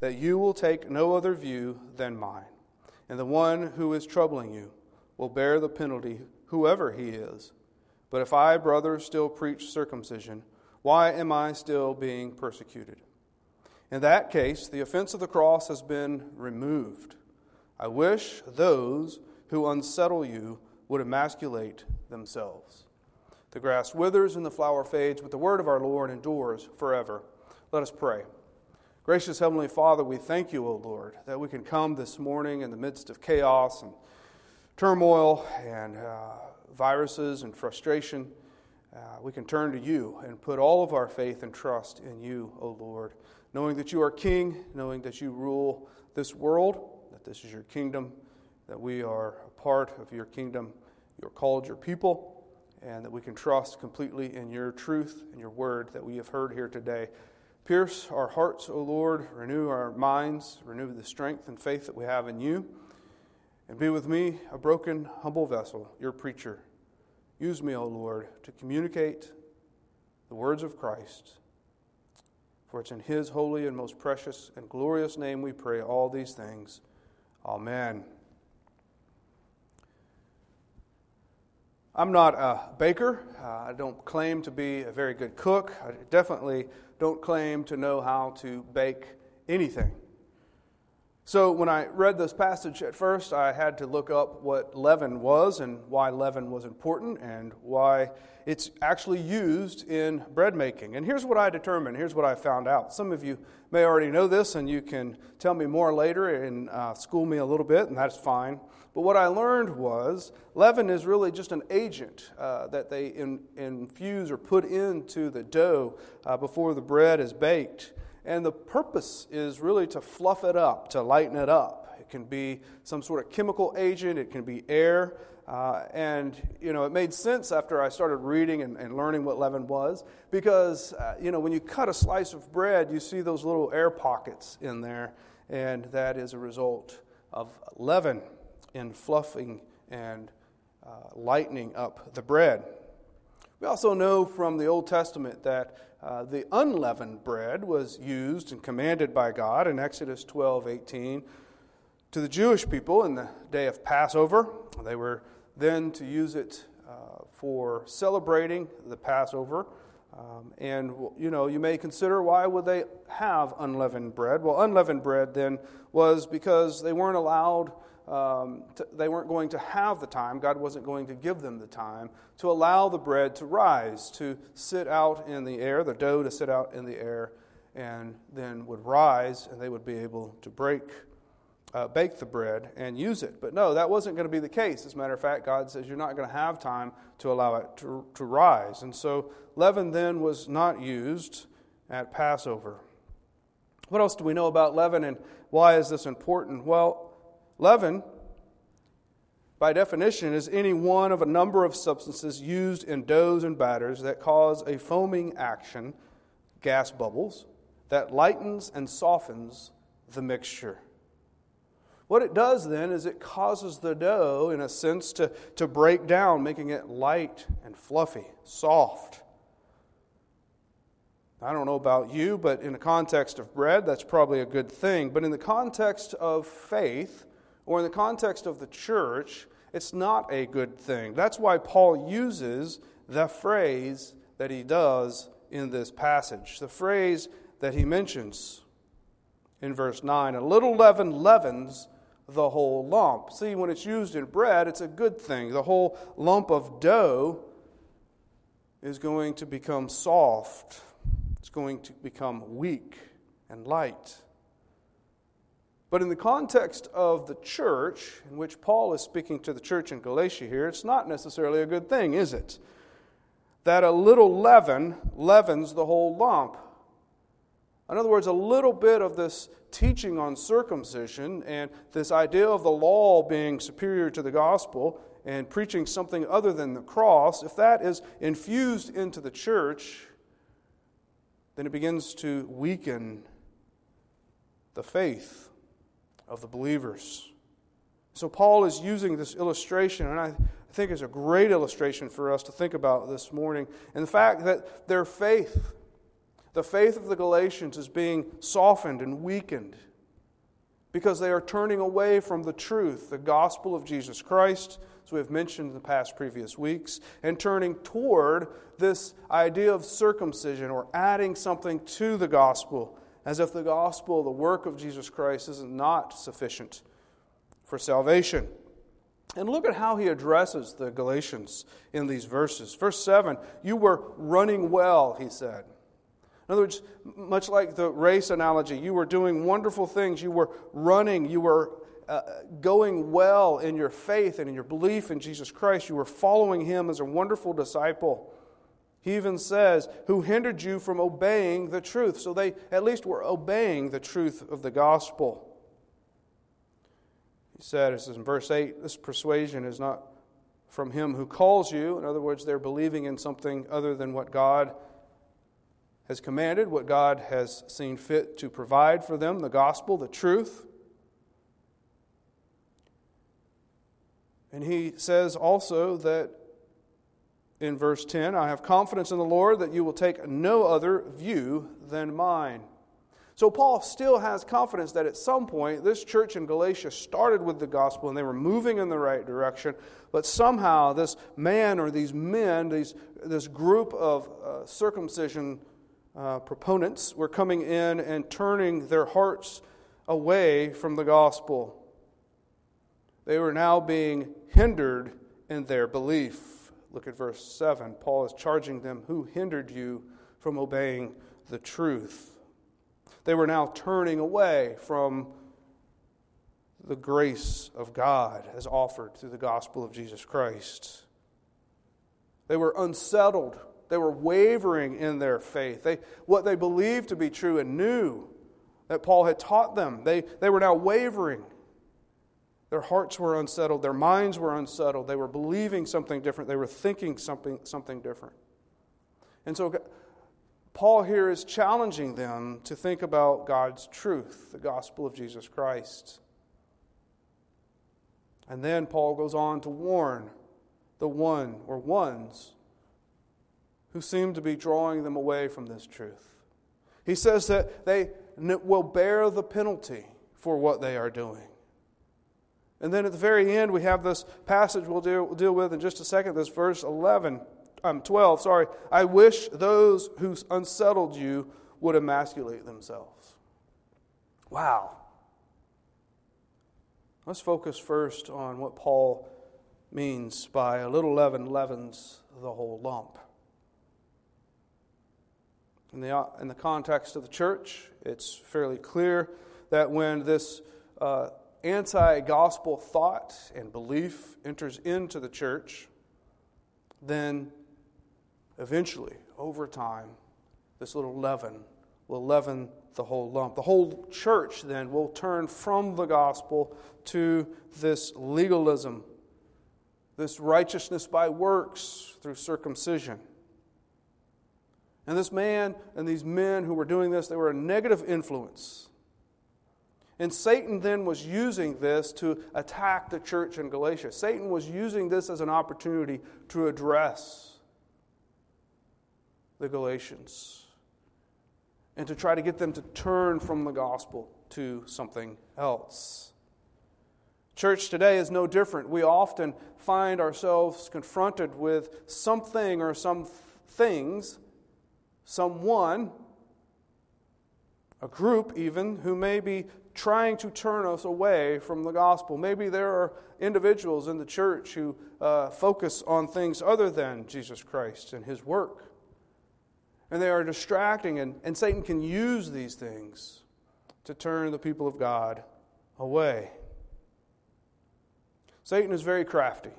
that you will take no other view than mine, and the one who is troubling you will bear the penalty, whoever he is. But if I, brother, still preach circumcision, why am I still being persecuted? In that case, the offense of the cross has been removed. I wish those who unsettle you would emasculate themselves. The grass withers and the flower fades, but the word of our Lord endures forever. Let us pray. Gracious Heavenly Father, we thank you, O Lord, that we can come this morning in the midst of chaos and turmoil and uh, viruses and frustration. Uh, we can turn to you and put all of our faith and trust in you, O Lord, knowing that you are King, knowing that you rule this world, that this is your kingdom, that we are a part of your kingdom, you're called your people, and that we can trust completely in your truth and your word that we have heard here today. Pierce our hearts, O Lord, renew our minds, renew the strength and faith that we have in you, and be with me, a broken, humble vessel, your preacher. Use me, O Lord, to communicate the words of Christ. For it's in his holy and most precious and glorious name we pray all these things. Amen. I'm not a baker. Uh, I don't claim to be a very good cook. I definitely don't claim to know how to bake anything. So, when I read this passage at first, I had to look up what leaven was and why leaven was important and why it's actually used in bread making. And here's what I determined. Here's what I found out. Some of you may already know this, and you can tell me more later and uh, school me a little bit, and that's fine. But what I learned was leaven is really just an agent uh, that they in, infuse or put into the dough uh, before the bread is baked. And the purpose is really to fluff it up, to lighten it up. It can be some sort of chemical agent, it can be air. Uh, and, you know, it made sense after I started reading and, and learning what leaven was because, uh, you know, when you cut a slice of bread, you see those little air pockets in there, and that is a result of leaven in fluffing and uh, lightening up the bread. We also know from the Old Testament that uh, the unleavened bread was used and commanded by God in Exodus 12 18 to the Jewish people in the day of Passover. They were then to use it uh, for celebrating the Passover. Um, and you know, you may consider why would they have unleavened bread? Well, unleavened bread then was because they weren't allowed um, to, they weren't going to have the time, God wasn't going to give them the time to allow the bread to rise, to sit out in the air, the dough to sit out in the air, and then would rise, and they would be able to break, uh, bake the bread and use it. But no, that wasn't going to be the case. As a matter of fact, God says you're not going to have time to allow it to, to rise. And so leaven then was not used at Passover. What else do we know about leaven and why is this important? Well, Leaven, by definition, is any one of a number of substances used in doughs and batters that cause a foaming action, gas bubbles, that lightens and softens the mixture. What it does then is it causes the dough, in a sense, to, to break down, making it light and fluffy, soft. I don't know about you, but in the context of bread, that's probably a good thing. But in the context of faith, or in the context of the church, it's not a good thing. That's why Paul uses the phrase that he does in this passage. The phrase that he mentions in verse 9 a little leaven leavens the whole lump. See, when it's used in bread, it's a good thing. The whole lump of dough is going to become soft, it's going to become weak and light. But in the context of the church, in which Paul is speaking to the church in Galatia here, it's not necessarily a good thing, is it? That a little leaven leavens the whole lump. In other words, a little bit of this teaching on circumcision and this idea of the law being superior to the gospel and preaching something other than the cross, if that is infused into the church, then it begins to weaken the faith of the believers. So, Paul is using this illustration, and I think it's a great illustration for us to think about this morning. And the fact that their faith, the faith of the Galatians, is being softened and weakened because they are turning away from the truth, the gospel of Jesus Christ, as we have mentioned in the past previous weeks, and turning toward this idea of circumcision or adding something to the gospel, as if the gospel, the work of Jesus Christ, is not sufficient for salvation. And look at how he addresses the Galatians in these verses. Verse 7 You were running well, he said. In other words, much like the race analogy, you were doing wonderful things. You were running. You were uh, going well in your faith and in your belief in Jesus Christ. You were following him as a wonderful disciple. He even says, Who hindered you from obeying the truth? So they at least were obeying the truth of the gospel. He said, is in verse 8, this persuasion is not from him who calls you. In other words, they're believing in something other than what God has commanded, what God has seen fit to provide for them the gospel, the truth. And he says also that in verse 10, I have confidence in the Lord that you will take no other view than mine. So Paul still has confidence that at some point this church in Galatia started with the gospel and they were moving in the right direction, but somehow this man or these men, these, this group of uh, circumcision uh, proponents were coming in and turning their hearts away from the gospel. They were now being hindered in their belief. Look at verse 7. Paul is charging them who hindered you from obeying the truth. They were now turning away from the grace of God as offered through the gospel of Jesus Christ. They were unsettled they were wavering in their faith. They, what they believed to be true and knew that Paul had taught them, they, they were now wavering. Their hearts were unsettled. Their minds were unsettled. They were believing something different. They were thinking something, something different. And so Paul here is challenging them to think about God's truth, the gospel of Jesus Christ. And then Paul goes on to warn the one or ones who seem to be drawing them away from this truth. He says that they will bear the penalty for what they are doing. And then at the very end, we have this passage we'll deal, we'll deal with in just a second, this verse 11, um, 12, sorry. I wish those who unsettled you would emasculate themselves. Wow. Let's focus first on what Paul means by a little leaven leavens the whole lump. In the, in the context of the church, it's fairly clear that when this uh, anti gospel thought and belief enters into the church, then eventually, over time, this little leaven will leaven the whole lump. The whole church then will turn from the gospel to this legalism, this righteousness by works through circumcision. And this man and these men who were doing this, they were a negative influence. And Satan then was using this to attack the church in Galatia. Satan was using this as an opportunity to address the Galatians and to try to get them to turn from the gospel to something else. Church today is no different. We often find ourselves confronted with something or some things someone, a group even, who may be trying to turn us away from the gospel. Maybe there are individuals in the church who uh, focus on things other than Jesus Christ and his work. And they are distracting, and, and Satan can use these things to turn the people of God away. Satan is very crafty.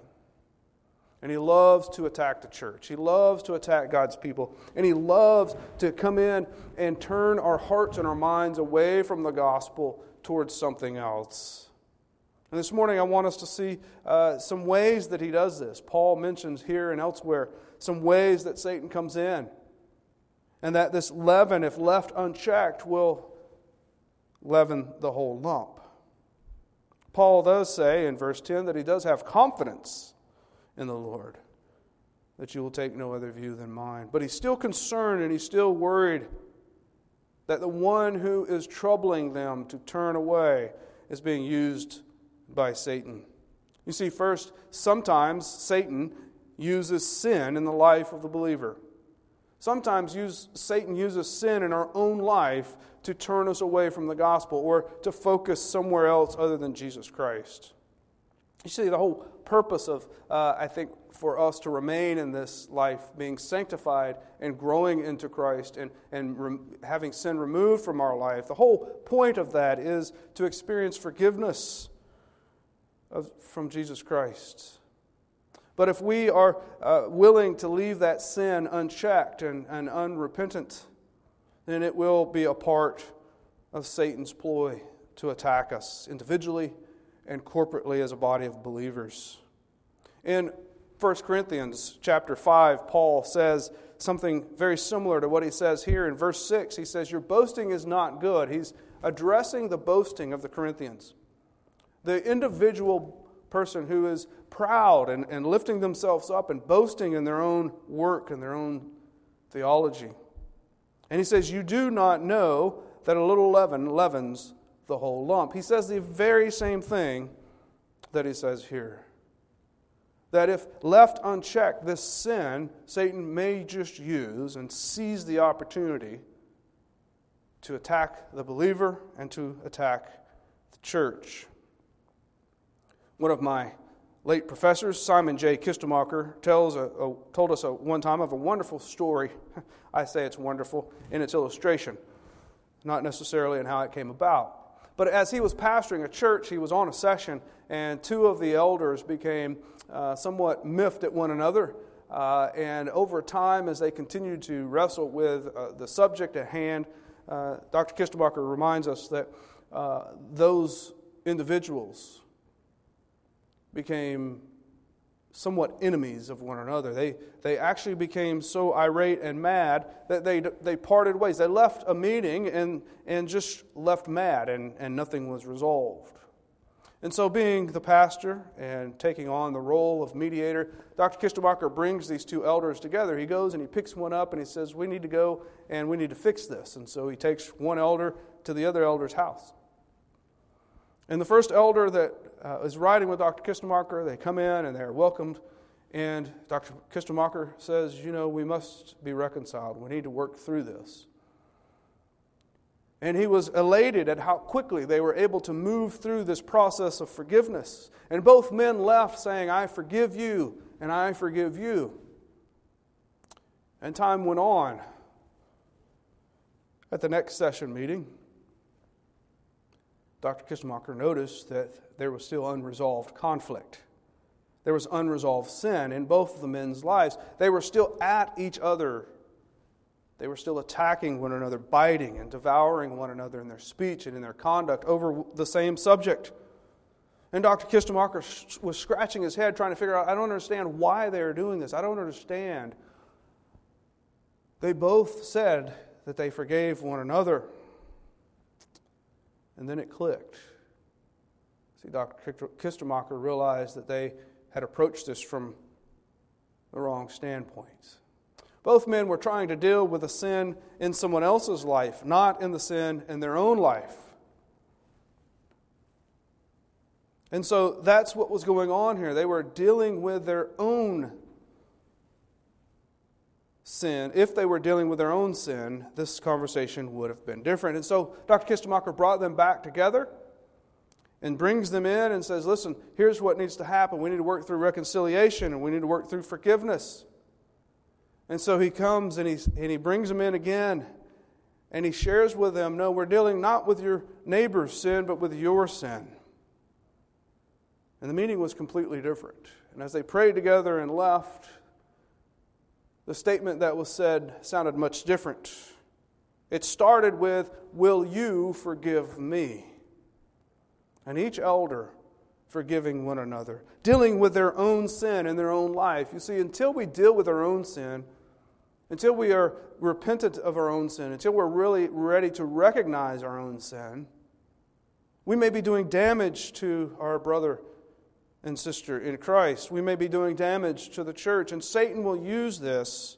And he loves to attack the church. He loves to attack God's people. And he loves to come in and turn our hearts and our minds away from the gospel towards something else. And this morning, I want us to see uh, some ways that he does this. Paul mentions here and elsewhere some ways that Satan comes in. And that this leaven, if left unchecked, will leaven the whole lump. Paul does say in verse 10 that he does have confidence in the Lord, that you will take no other view than mine. But he's still concerned and he's still worried that the one who is troubling them to turn away is being used by Satan. You see, first, sometimes Satan uses sin in the life of the believer. Sometimes use, Satan uses sin in our own life to turn us away from the gospel or to focus somewhere else other than Jesus Christ. You see, the whole purpose of, uh, I think, for us to remain in this life, being sanctified and growing into Christ and, and re- having sin removed from our life, the whole point of that is to experience forgiveness of, from Jesus Christ. But if we are uh, willing to leave that sin unchecked and, and unrepentant, then it will be a part of Satan's ploy to attack us individually and corporately as a body of believers. In 1 Corinthians chapter 5, Paul says something very similar to what he says here in verse 6. He says, Your boasting is not good. He's addressing the boasting of the Corinthians. The individual person who is proud and, and lifting themselves up and boasting in their own work and their own theology. And he says, You do not know that a little leaven leavens the whole lump. He says the very same thing that he says here. That if left unchecked, this sin, Satan may just use and seize the opportunity to attack the believer and to attack the church. One of my late professors, Simon J. Kistemaker, tells a, a, told us a, one time of a wonderful story. I say it's wonderful in its illustration, not necessarily in how it came about. But as he was pastoring a church, he was on a session, and two of the elders became uh, somewhat miffed at one another. Uh, and over time, as they continued to wrestle with uh, the subject at hand, uh, Dr. Kistemaker reminds us that uh, those individuals became somewhat enemies of one another. They, they actually became so irate and mad that they, they parted ways. They left a meeting and, and just left mad, and, and nothing was resolved. And so, being the pastor and taking on the role of mediator, Dr. Kistemaker brings these two elders together. He goes and he picks one up and he says, We need to go and we need to fix this. And so he takes one elder to the other elder's house. And the first elder that uh, is riding with Dr. Kistemaker. They come in and they're welcomed. And Dr. Kistemaker says, You know, we must be reconciled. We need to work through this. And he was elated at how quickly they were able to move through this process of forgiveness. And both men left saying, I forgive you, and I forgive you. And time went on. At the next session meeting, Dr. Kistemaker noticed that there was still unresolved conflict. There was unresolved sin in both of the men's lives. They were still at each other. They were still attacking one another, biting and devouring one another in their speech and in their conduct over the same subject. And Dr. Kistemaker was scratching his head trying to figure out I don't understand why they are doing this. I don't understand. They both said that they forgave one another. And then it clicked. See, Dr. Kistemaker realized that they had approached this from the wrong standpoint. Both men were trying to deal with a sin in someone else's life, not in the sin in their own life. And so that's what was going on here. They were dealing with their own sin, if they were dealing with their own sin, this conversation would have been different. And so Dr. Kistemaker brought them back together and brings them in and says, Listen, here's what needs to happen. We need to work through reconciliation and we need to work through forgiveness. And so he comes and, he and he brings them in again and he shares with them no, we're dealing not with your neighbor's sin, but with your sin. And the meeting was completely different. And as they prayed together and left, the statement that was said sounded much different. It started with, Will you forgive me? And each elder forgiving one another, dealing with their own sin in their own life. You see, until we deal with our own sin, until we are repentant of our own sin, until we're really ready to recognize our own sin, we may be doing damage to our brother and sister in Christ. We may be doing damage to the church, and Satan will use this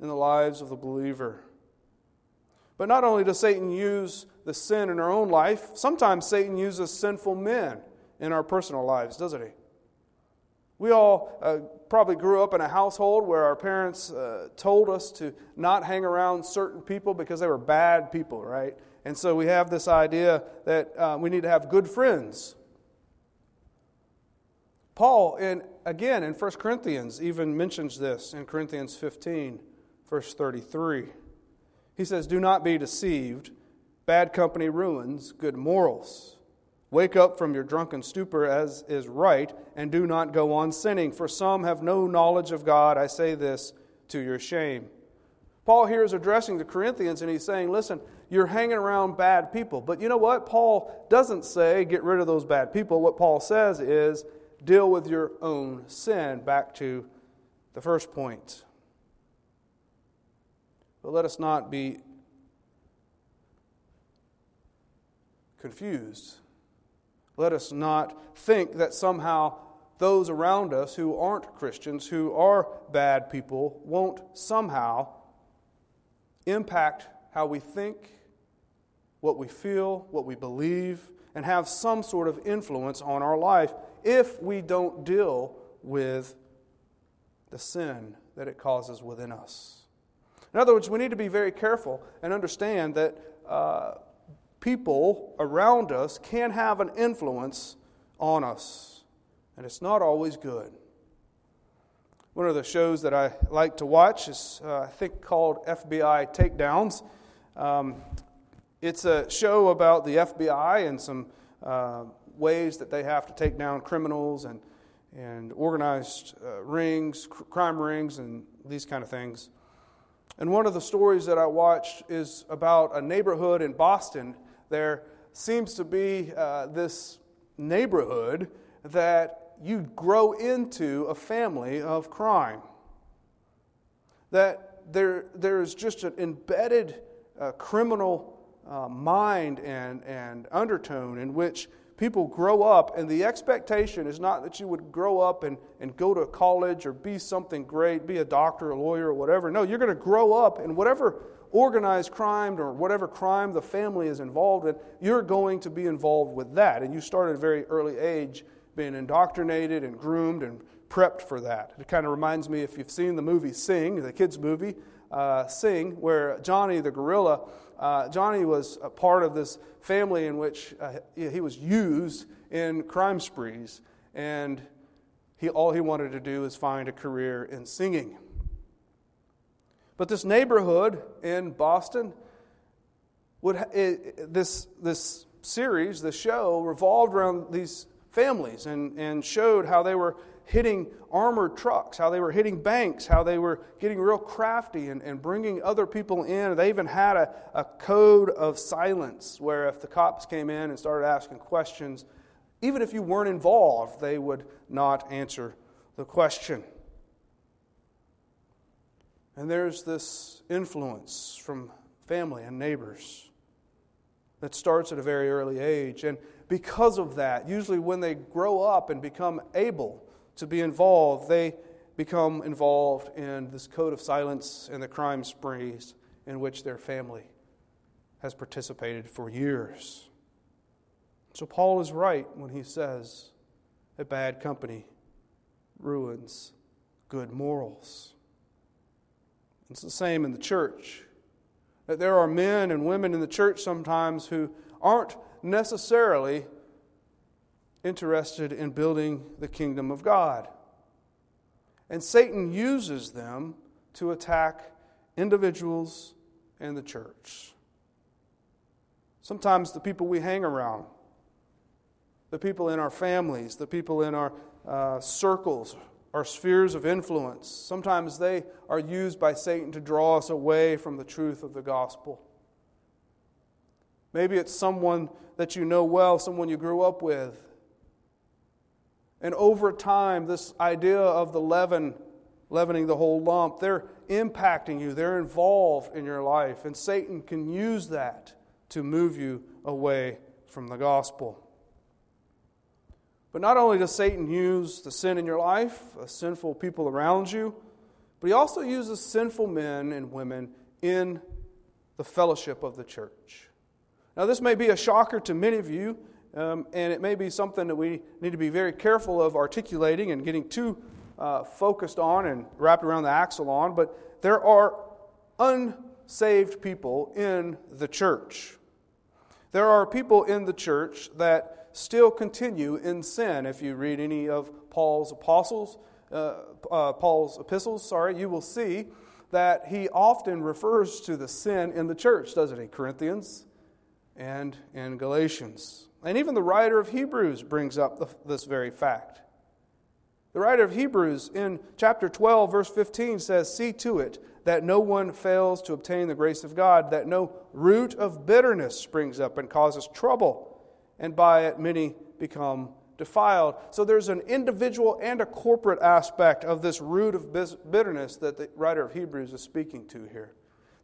in the lives of the believer. But not only does Satan use the sin in our own life, sometimes Satan uses sinful men in our personal lives, doesn't he? We all uh, probably grew up in a household where our parents uh, told us to not hang around certain people because they were bad people, right? And so we have this idea that uh, we need to have good friends. Paul, in, again, in 1 Corinthians, even mentions this in Corinthians 15, verse 33. He says, Do not be deceived. Bad company ruins good morals. Wake up from your drunken stupor as is right, and do not go on sinning, for some have no knowledge of God. I say this to your shame. Paul here is addressing the Corinthians, and he's saying, Listen, you're hanging around bad people. But you know what? Paul doesn't say get rid of those bad people. What Paul says is deal with your own sin. Back to the first point. But let us not be confused let us not think that somehow those around us who aren't Christians, who are bad people, won't somehow impact how we think, what we feel, what we believe, and have some sort of influence on our life if we don't deal with the sin that it causes within us. In other words, we need to be very careful and understand that uh, people around us can have an influence on us, and it's not always good. One of the shows that I like to watch is, uh, I think, called FBI Takedowns. Um, it's a show about the FBI and some uh, ways that they have to take down criminals and, and organized uh, rings, cr- crime rings, and these kind of things. And one of the stories that I watched is about a neighborhood in Boston there seems to be uh, this neighborhood that you grow into a family of crime. That there, there's just an embedded uh, criminal uh, mind and, and undertone in which people grow up, and the expectation is not that you would grow up and, and go to college or be something great, be a doctor, a lawyer, or whatever. No, you're going to grow up, and whatever organized crime or whatever crime the family is involved in, you're going to be involved with that. And you start at a very early age being indoctrinated and groomed and prepped for that. It kind of reminds me if you've seen the movie Sing, the kids' movie, uh, Sing, where Johnny the gorilla, uh, Johnny was a part of this family in which uh, he was used in crime sprees, and he, all he wanted to do is find a career in singing. But this neighborhood in Boston would it, this this series, the show, revolved around these families and, and showed how they were hitting armored trucks, how they were hitting banks, how they were getting real crafty and, and bringing other people in. They even had a, a code of silence where if the cops came in and started asking questions, even if you weren't involved, they would not answer the question. And there's this influence from family and neighbors that starts at a very early age. And because of that, usually when they grow up and become able to be involved, they become involved in this code of silence and the crime sprees in which their family has participated for years. So Paul is right when he says that bad company ruins good morals. It's the same in the church. That there are men and women in the church sometimes who aren't necessarily interested in building the kingdom of God. And Satan uses them to attack individuals and the church. Sometimes the people we hang around, the people in our families, the people in our uh, circles, our spheres of influence. Sometimes they are used by Satan to draw us away from the truth of the gospel. Maybe it's someone that you know well, someone you grew up with. And over time, this idea of the leaven, leavening the whole lump, they're impacting you, they're involved in your life. And Satan can use that to move you away from the gospel. But not only does Satan use the sin in your life, the sinful people around you, but he also uses sinful men and women in the fellowship of the church. Now, this may be a shocker to many of you, um, and it may be something that we need to be very careful of articulating and getting too uh, focused on and wrapped around the axle on, but there are unsaved people in the church. There are people in the church that still continue in sin. If you read any of Paul's apostles, uh, uh, Paul's epistles, sorry, you will see that he often refers to the sin in the church, doesn't he? Corinthians and in Galatians. And even the writer of Hebrews brings up the, this very fact. The writer of Hebrews in chapter 12, verse 15 says, See to it that no one fails to obtain the grace of God, that no root of bitterness springs up and causes trouble, and by it many become defiled. So there's an individual and a corporate aspect of this root of bitterness that the writer of Hebrews is speaking to here.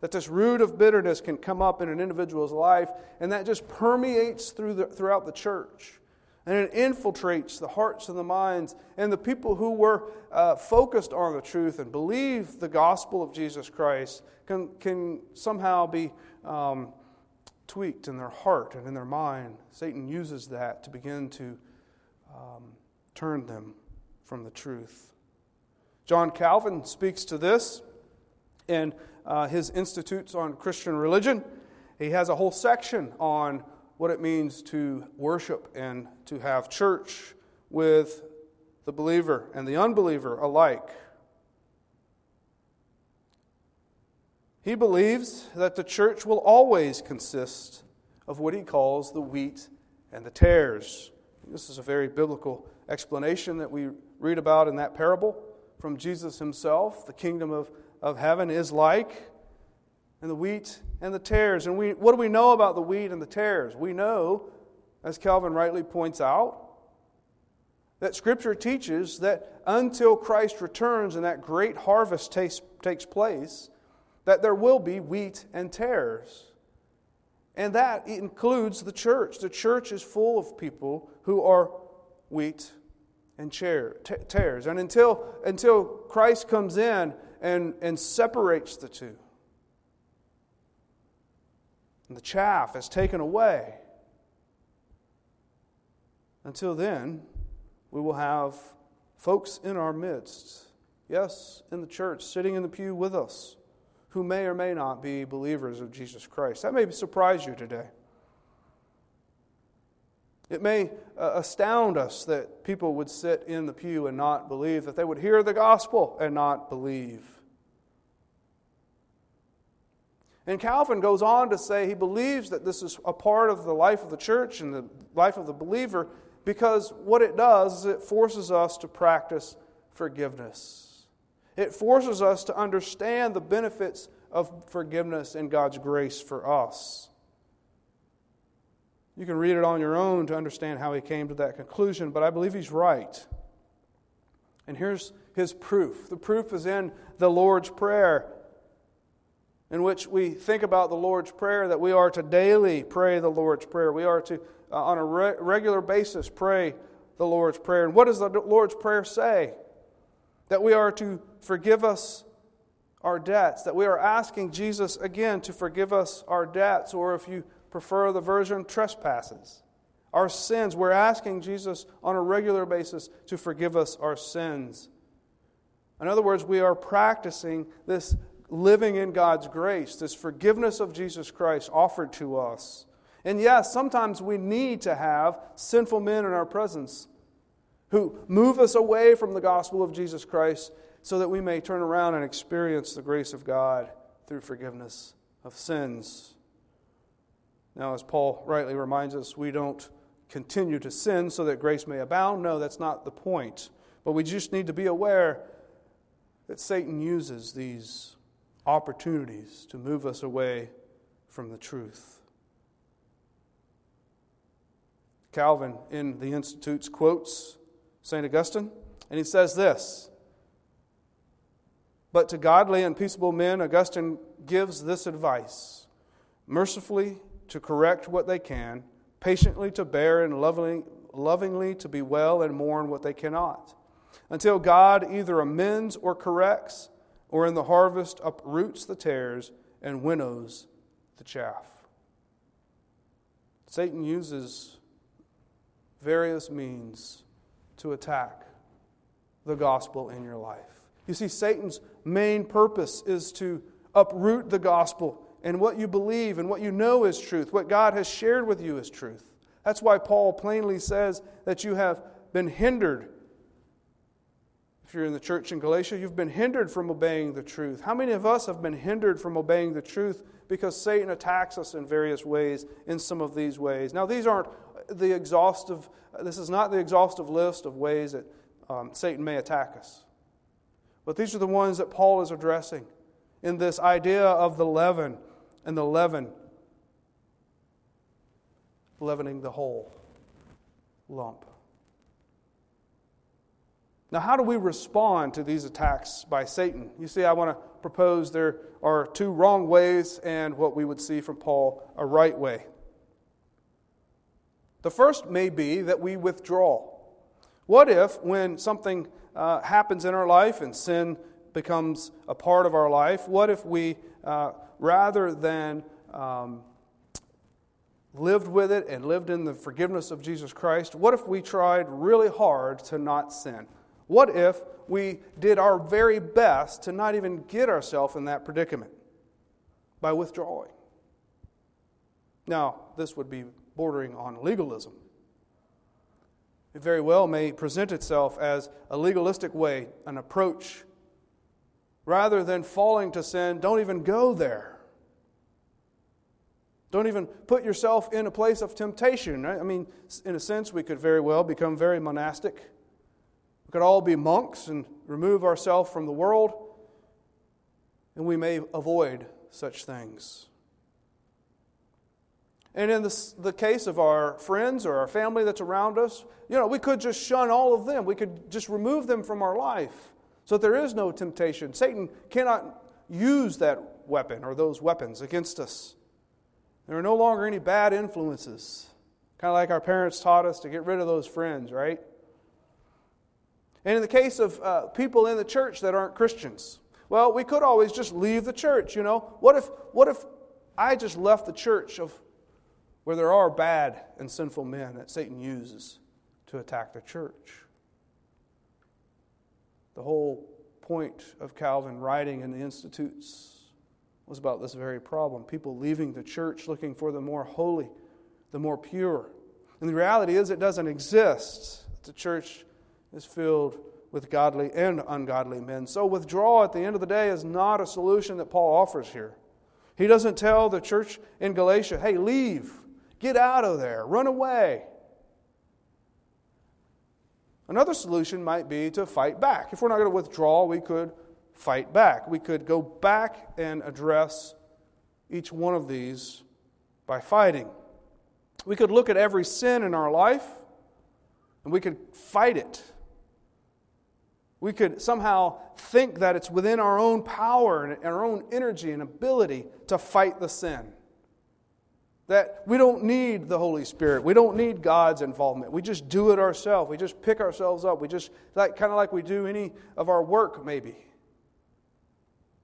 That this root of bitterness can come up in an individual's life, and that just permeates through the, throughout the church. And it infiltrates the hearts and the minds. And the people who were uh, focused on the truth and believe the gospel of Jesus Christ can, can somehow be um, tweaked in their heart and in their mind. Satan uses that to begin to um, turned them from the truth. John Calvin speaks to this in uh, his Institutes on Christian Religion. He has a whole section on what it means to worship and to have church with the believer and the unbeliever alike. He believes that the church will always consist of what he calls the wheat and the tares. This is a very biblical explanation that we read about in that parable from Jesus himself. The kingdom of, of heaven is like, and the wheat and the tares. And we, what do we know about the wheat and the tares? We know, as Calvin rightly points out, that Scripture teaches that until Christ returns and that great harvest takes, takes place, that there will be wheat and tares. And that includes the church. The church is full of people who are wheat and tares. And until, until Christ comes in and, and separates the two, and the chaff is taken away, until then, we will have folks in our midst, yes, in the church, sitting in the pew with us, who may or may not be believers of Jesus Christ. That may surprise you today. It may uh, astound us that people would sit in the pew and not believe, that they would hear the gospel and not believe. And Calvin goes on to say he believes that this is a part of the life of the church and the life of the believer because what it does is it forces us to practice forgiveness. It forces us to understand the benefits of forgiveness and God's grace for us. You can read it on your own to understand how he came to that conclusion, but I believe he's right. And here's his proof the proof is in the Lord's Prayer, in which we think about the Lord's Prayer that we are to daily pray the Lord's Prayer. We are to, uh, on a re- regular basis, pray the Lord's Prayer. And what does the Lord's Prayer say? That we are to forgive us our debts, that we are asking Jesus again to forgive us our debts, or if you prefer the version trespasses. Our sins, we're asking Jesus on a regular basis to forgive us our sins. In other words, we are practicing this living in God's grace, this forgiveness of Jesus Christ offered to us. And yes, sometimes we need to have sinful men in our presence who move us away from the gospel of Jesus Christ so that we may turn around and experience the grace of God through forgiveness of sins. Now, as Paul rightly reminds us, we don't continue to sin so that grace may abound. No, that's not the point. But we just need to be aware that Satan uses these opportunities to move us away from the truth. Calvin in the Institutes quotes St. Augustine, and he says this But to godly and peaceable men, Augustine gives this advice mercifully to correct what they can, patiently to bear and lovingly, lovingly to be well and mourn what they cannot, until God either amends or corrects, or in the harvest uproots the tares and winnows the chaff. Satan uses various means to attack the gospel in your life. You see, Satan's main purpose is to uproot the gospel and what you believe and what you know is truth, what God has shared with you is truth. That's why Paul plainly says that you have been hindered. If you're in the church in Galatia, you've been hindered from obeying the truth. How many of us have been hindered from obeying the truth because Satan attacks us in various ways, in some of these ways? Now, these aren't the exhaustive, this is not the exhaustive list of ways that um, Satan may attack us. But these are the ones that Paul is addressing in this idea of the leaven and the leaven leavening the whole lump. Now, how do we respond to these attacks by Satan? You see, I want to propose there are two wrong ways and what we would see from Paul, a right way. The first may be that we withdraw. What if, when something uh, happens in our life and sin becomes a part of our life, what if we, uh, rather than um, lived with it and lived in the forgiveness of Jesus Christ, what if we tried really hard to not sin? What if we did our very best to not even get ourselves in that predicament by withdrawing? Now, this would be bordering on legalism. It very well may present itself as a legalistic way, an approach. Rather than falling to sin, don't even go there. Don't even put yourself in a place of temptation. Right? I mean, in a sense, we could very well become very monastic. We could all be monks and remove ourselves from the world, and we may avoid such things. And in the, the case of our friends or our family that's around us, you know, we could just shun all of them. We could just remove them from our life so there is no temptation. Satan cannot use that weapon or those weapons against us. There are no longer any bad influences. Kind of like our parents taught us to get rid of those friends, right? And in the case of uh, people in the church that aren't Christians, well, we could always just leave the church, you know? What if, what if I just left the church of where there are bad and sinful men that Satan uses to attack the church? The whole point of Calvin writing in the Institutes was about this very problem people leaving the church looking for the more holy, the more pure. And the reality is, it doesn't exist. The church is filled with godly and ungodly men. So, withdrawal at the end of the day is not a solution that Paul offers here. He doesn't tell the church in Galatia, hey, leave, get out of there, run away. Another solution might be to fight back. If we're not going to withdraw, we could fight back. We could go back and address each one of these by fighting. We could look at every sin in our life and we could fight it. We could somehow think that it's within our own power and our own energy and ability to fight the sin. That we don't need the Holy Spirit. We don't need God's involvement. We just do it ourselves. We just pick ourselves up. We just, like, kind of like we do any of our work, maybe.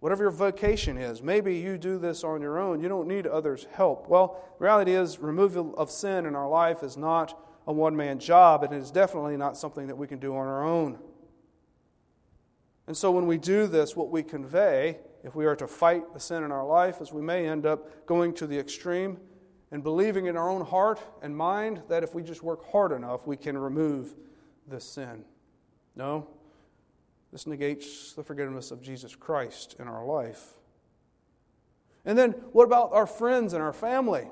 Whatever your vocation is, maybe you do this on your own. You don't need others' help. Well, reality is, removal of sin in our life is not a one man job, and it is definitely not something that we can do on our own. And so, when we do this, what we convey, if we are to fight the sin in our life, is we may end up going to the extreme and believing in our own heart and mind that if we just work hard enough, we can remove this sin. No, this negates the forgiveness of Jesus Christ in our life. And then, what about our friends and our family?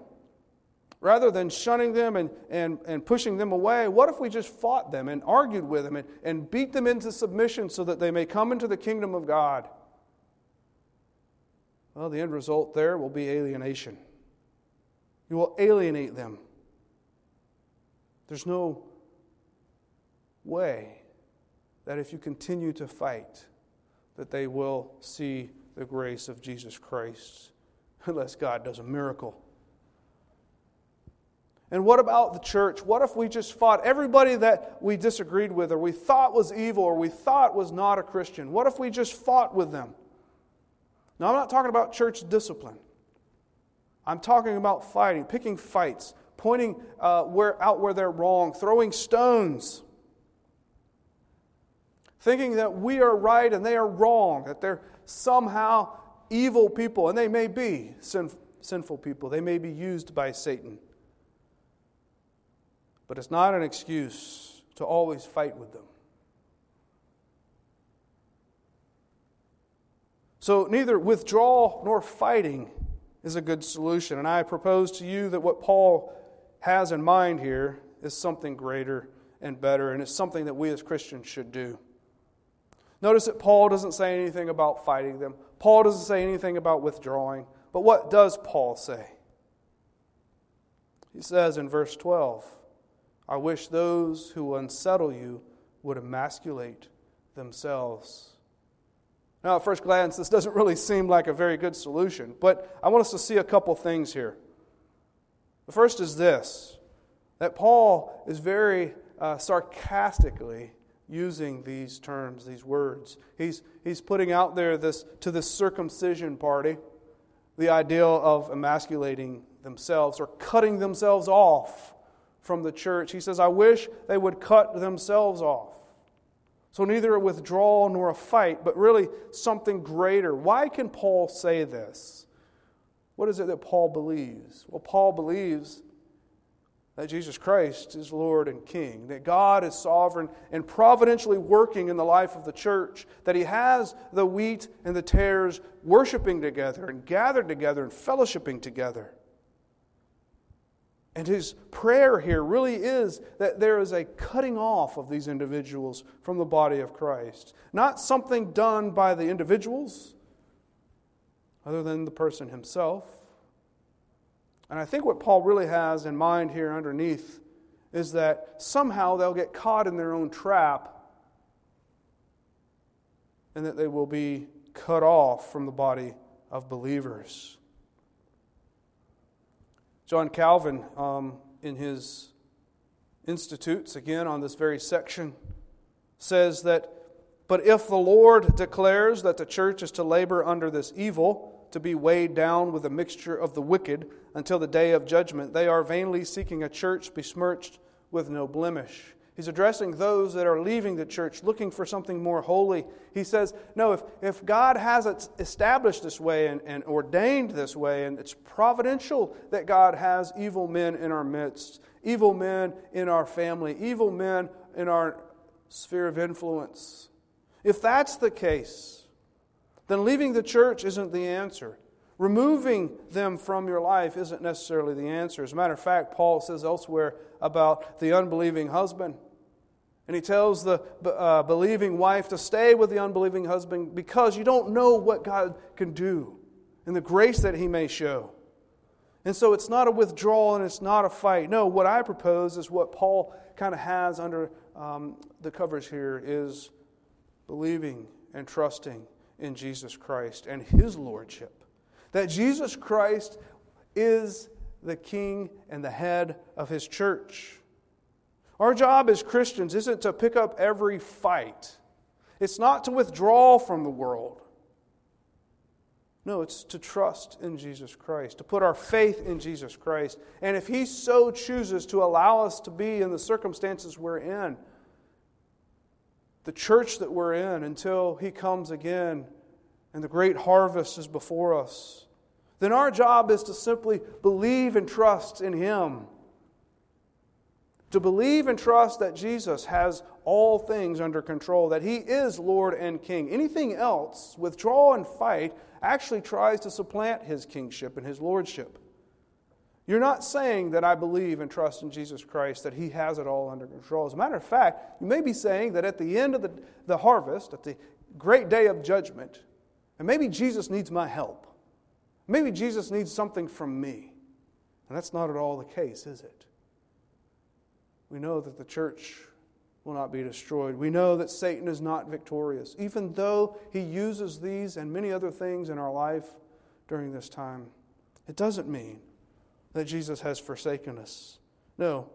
Rather than shunning them and, and, and pushing them away, what if we just fought them and argued with them and, and beat them into submission so that they may come into the kingdom of God? Well, the end result there will be alienation. You will alienate them. There's no way that if you continue to fight, that they will see the grace of Jesus Christ, unless God does a miracle. And what about the church? What if we just fought everybody that we disagreed with, or we thought was evil, or we thought was not a Christian? What if we just fought with them? Now, I'm not talking about church discipline. I'm talking about fighting, picking fights, pointing uh, where, out where they're wrong, throwing stones, thinking that we are right and they are wrong, that they're somehow evil people, and they may be sin, sinful people. They may be used by Satan. But it's not an excuse to always fight with them. So, neither withdrawal nor fighting is a good solution. And I propose to you that what Paul has in mind here is something greater and better, and it's something that we as Christians should do. Notice that Paul doesn't say anything about fighting them, Paul doesn't say anything about withdrawing. But what does Paul say? He says in verse 12, I wish those who unsettle you would emasculate themselves. Now, at first glance, this doesn't really seem like a very good solution, but I want us to see a couple things here. The first is this that Paul is very uh, sarcastically using these terms, these words. He's, he's putting out there this, to this circumcision party the ideal of emasculating themselves or cutting themselves off from the church. He says, I wish they would cut themselves off. So, neither a withdrawal nor a fight, but really something greater. Why can Paul say this? What is it that Paul believes? Well, Paul believes that Jesus Christ is Lord and King, that God is sovereign and providentially working in the life of the church, that He has the wheat and the tares worshiping together and gathered together and fellowshipping together. And his prayer here really is that there is a cutting off of these individuals from the body of Christ. Not something done by the individuals, other than the person himself. And I think what Paul really has in mind here underneath is that somehow they'll get caught in their own trap and that they will be cut off from the body of believers. John Calvin, um, in his Institutes, again on this very section, says that, But if the Lord declares that the church is to labor under this evil, to be weighed down with a mixture of the wicked until the day of judgment, they are vainly seeking a church besmirched with no blemish. He's addressing those that are leaving the church looking for something more holy. He says, No, if, if God has it established this way and, and ordained this way, and it's providential that God has evil men in our midst, evil men in our family, evil men in our sphere of influence, if that's the case, then leaving the church isn't the answer. Removing them from your life isn't necessarily the answer. As a matter of fact, Paul says elsewhere about the unbelieving husband and he tells the uh, believing wife to stay with the unbelieving husband because you don't know what God can do and the grace that he may show. And so it's not a withdrawal and it's not a fight. No, what I propose is what Paul kind of has under um, the covers here is believing and trusting in Jesus Christ and his lordship. That Jesus Christ is the king and the head of his church. Our job as Christians isn't to pick up every fight, it's not to withdraw from the world. No, it's to trust in Jesus Christ, to put our faith in Jesus Christ. And if He so chooses to allow us to be in the circumstances we're in, the church that we're in, until He comes again and the great harvest is before us, then our job is to simply believe and trust in Him to believe and trust that Jesus has all things under control, that He is Lord and King. Anything else, withdraw and fight, actually tries to supplant His kingship and His lordship. You're not saying that I believe and trust in Jesus Christ, that He has it all under control. As a matter of fact, you may be saying that at the end of the, the harvest, at the great day of judgment, and maybe Jesus needs my help. Maybe Jesus needs something from me. And that's not at all the case, is it? We know that the church will not be destroyed. We know that Satan is not victorious, even though he uses these and many other things in our life during this time. It doesn't mean that Jesus has forsaken us. No,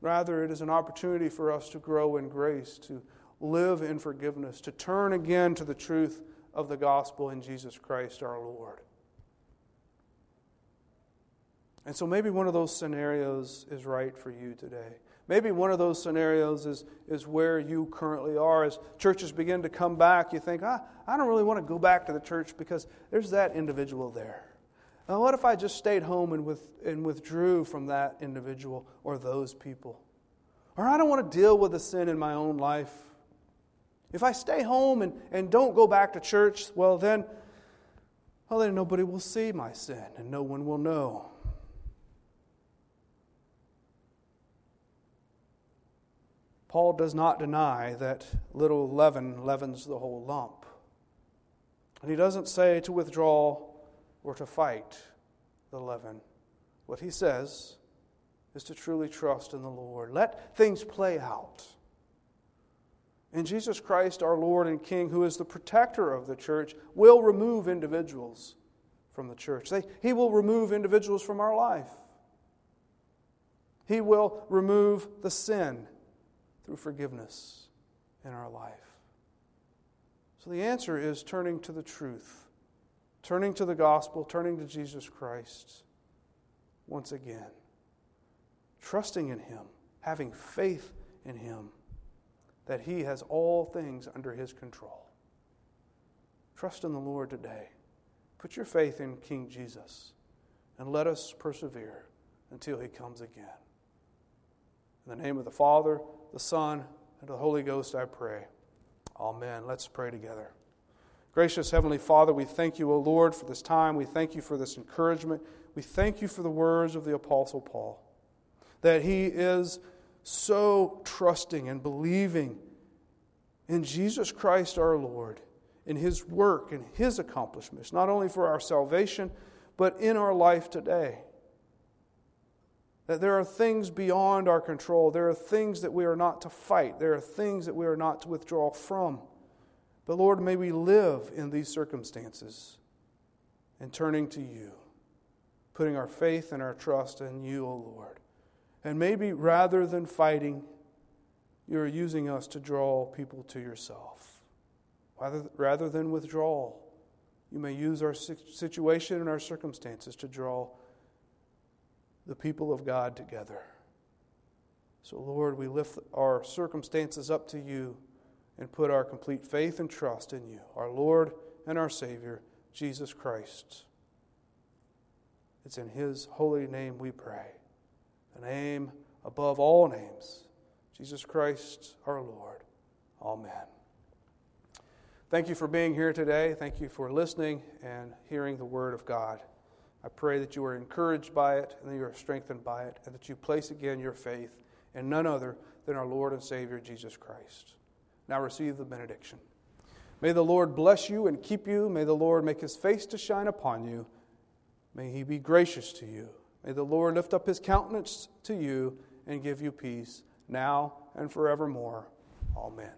rather, it is an opportunity for us to grow in grace, to live in forgiveness, to turn again to the truth of the gospel in Jesus Christ our Lord. And so maybe one of those scenarios is right for you today. Maybe one of those scenarios is, is where you currently are. As churches begin to come back, you think, ah, I don't really want to go back to the church because there's that individual there. Now, what if I just stayed home and, with, and withdrew from that individual or those people? Or I don't want to deal with the sin in my own life. If I stay home and, and don't go back to church, well, then, well, then nobody will see my sin and no one will know. Paul does not deny that little leaven leavens the whole lump. And he doesn't say to withdraw or to fight the leaven. What he says is to truly trust in the Lord. Let things play out. And Jesus Christ, our Lord and King, who is the protector of the church, will remove individuals from the church. They, he will remove individuals from our life. He will remove the sin through forgiveness in our life. So the answer is turning to the truth, turning to the gospel, turning to Jesus Christ once again, trusting in Him, having faith in Him that He has all things under His control. Trust in the Lord today. Put your faith in King Jesus and let us persevere until He comes again. In the name of the Father, the Son, and the Holy Ghost, I pray. Amen. Let's pray together. Gracious Heavenly Father, we thank you, O Lord, for this time. We thank you for this encouragement. We thank you for the words of the Apostle Paul, that he is so trusting and believing in Jesus Christ our Lord, in his work and his accomplishments, not only for our salvation, but in our life today. That there are things beyond our control. There are things that we are not to fight. There are things that we are not to withdraw from. But Lord, may we live in these circumstances and turning to you, putting our faith and our trust in you, O Lord. And maybe rather than fighting, you're using us to draw people to yourself. Rather, rather than withdrawal, you may use our situation and our circumstances to draw the people of God together. So, Lord, we lift our circumstances up to you and put our complete faith and trust in you, our Lord and our Savior, Jesus Christ. It's in His holy name we pray, the name above all names, Jesus Christ our Lord. Amen. Thank you for being here today. Thank you for listening and hearing the Word of God. I pray that you are encouraged by it and that you are strengthened by it, and that you place again your faith in none other than our Lord and Savior, Jesus Christ. Now receive the benediction. May the Lord bless you and keep you. May the Lord make his face to shine upon you. May he be gracious to you. May the Lord lift up his countenance to you and give you peace now and forevermore. Amen.